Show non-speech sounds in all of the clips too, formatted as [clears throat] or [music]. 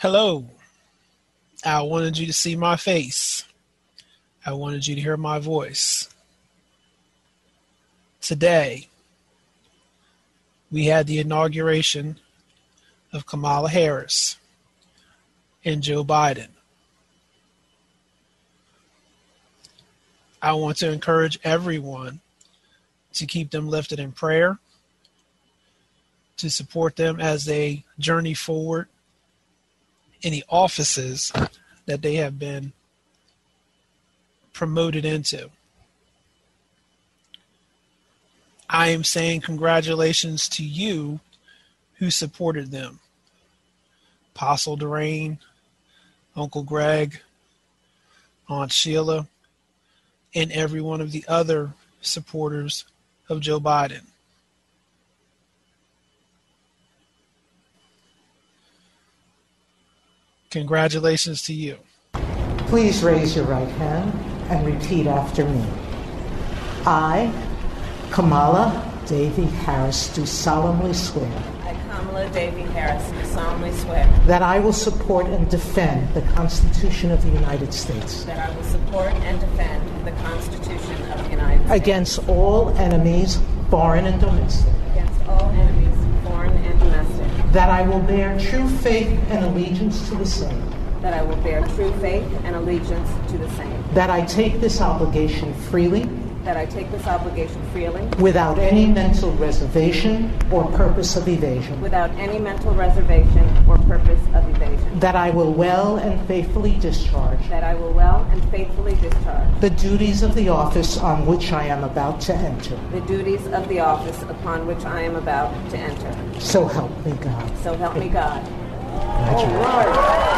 Hello. I wanted you to see my face. I wanted you to hear my voice. Today, we had the inauguration of Kamala Harris and Joe Biden. I want to encourage everyone to keep them lifted in prayer, to support them as they journey forward the offices that they have been promoted into. I am saying congratulations to you who supported them. Apostle Durain, Uncle Greg, Aunt Sheila, and every one of the other supporters of Joe Biden. Congratulations to you. Please raise your right hand and repeat after me. I, Kamala Devi Harris, do solemnly swear. I, Kamala Devi Harris, do solemnly swear. That I will support and defend the Constitution of the United States. That I will support and defend the Constitution of the United States. Against all enemies, foreign and domestic. Against all enemies, foreign and domestic. That I will bear true faith and allegiance to the same. That I will bear true faith and allegiance to the same. That I take this obligation freely. That I take this obligation freely. Without any mental reservation or purpose of evasion. Without any mental reservation or purpose of evasion. That I will well and faithfully discharge. That I will well and faithfully discharge. The duties of the office on which I am about to enter. The duties of the office upon which I am about to enter. So help me God. So help me God. Oh,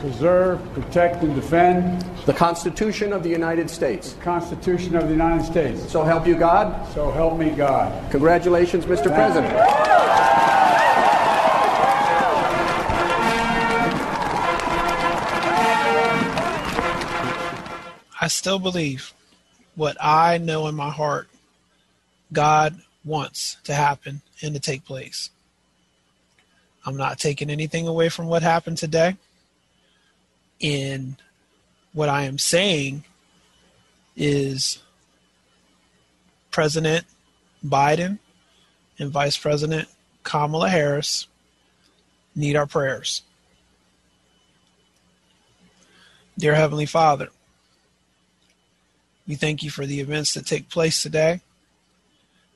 Preserve, protect, and defend. The Constitution of the United States. The Constitution of the United States. So help you God. So help me God. Congratulations, Mr. Thank President. I still believe what I know in my heart God wants to happen and to take place. I'm not taking anything away from what happened today. And what I am saying is President Biden and Vice President Kamala Harris need our prayers. Dear Heavenly Father, we thank you for the events that take place today.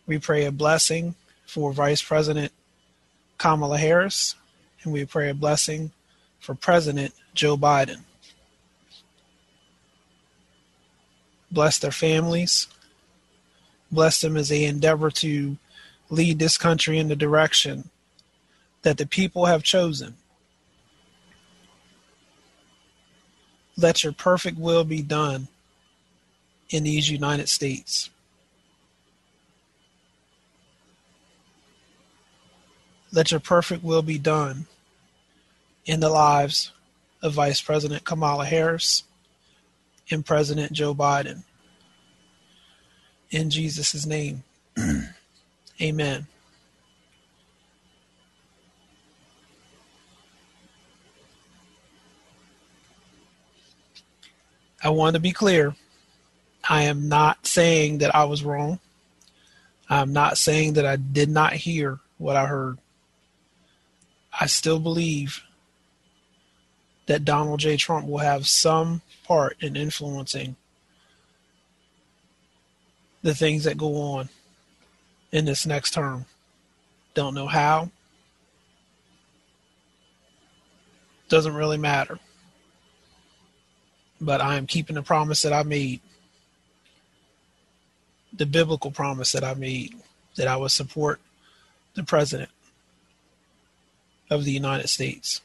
We pray a blessing for Vice President Kamala Harris, and we pray a blessing for President Joe Biden. Bless their families. Bless them as they endeavor to lead this country in the direction that the people have chosen. Let your perfect will be done in these United States. Let your perfect will be done in the lives of Vice President Kamala Harris and President Joe Biden. In Jesus' name, [clears throat] amen. I want to be clear. I am not saying that I was wrong. I'm not saying that I did not hear what I heard. I still believe that Donald J. Trump will have some part in influencing the things that go on in this next term. Don't know how. Doesn't really matter. But I am keeping the promise that I made, the biblical promise that I made, that I would support the president of the United States.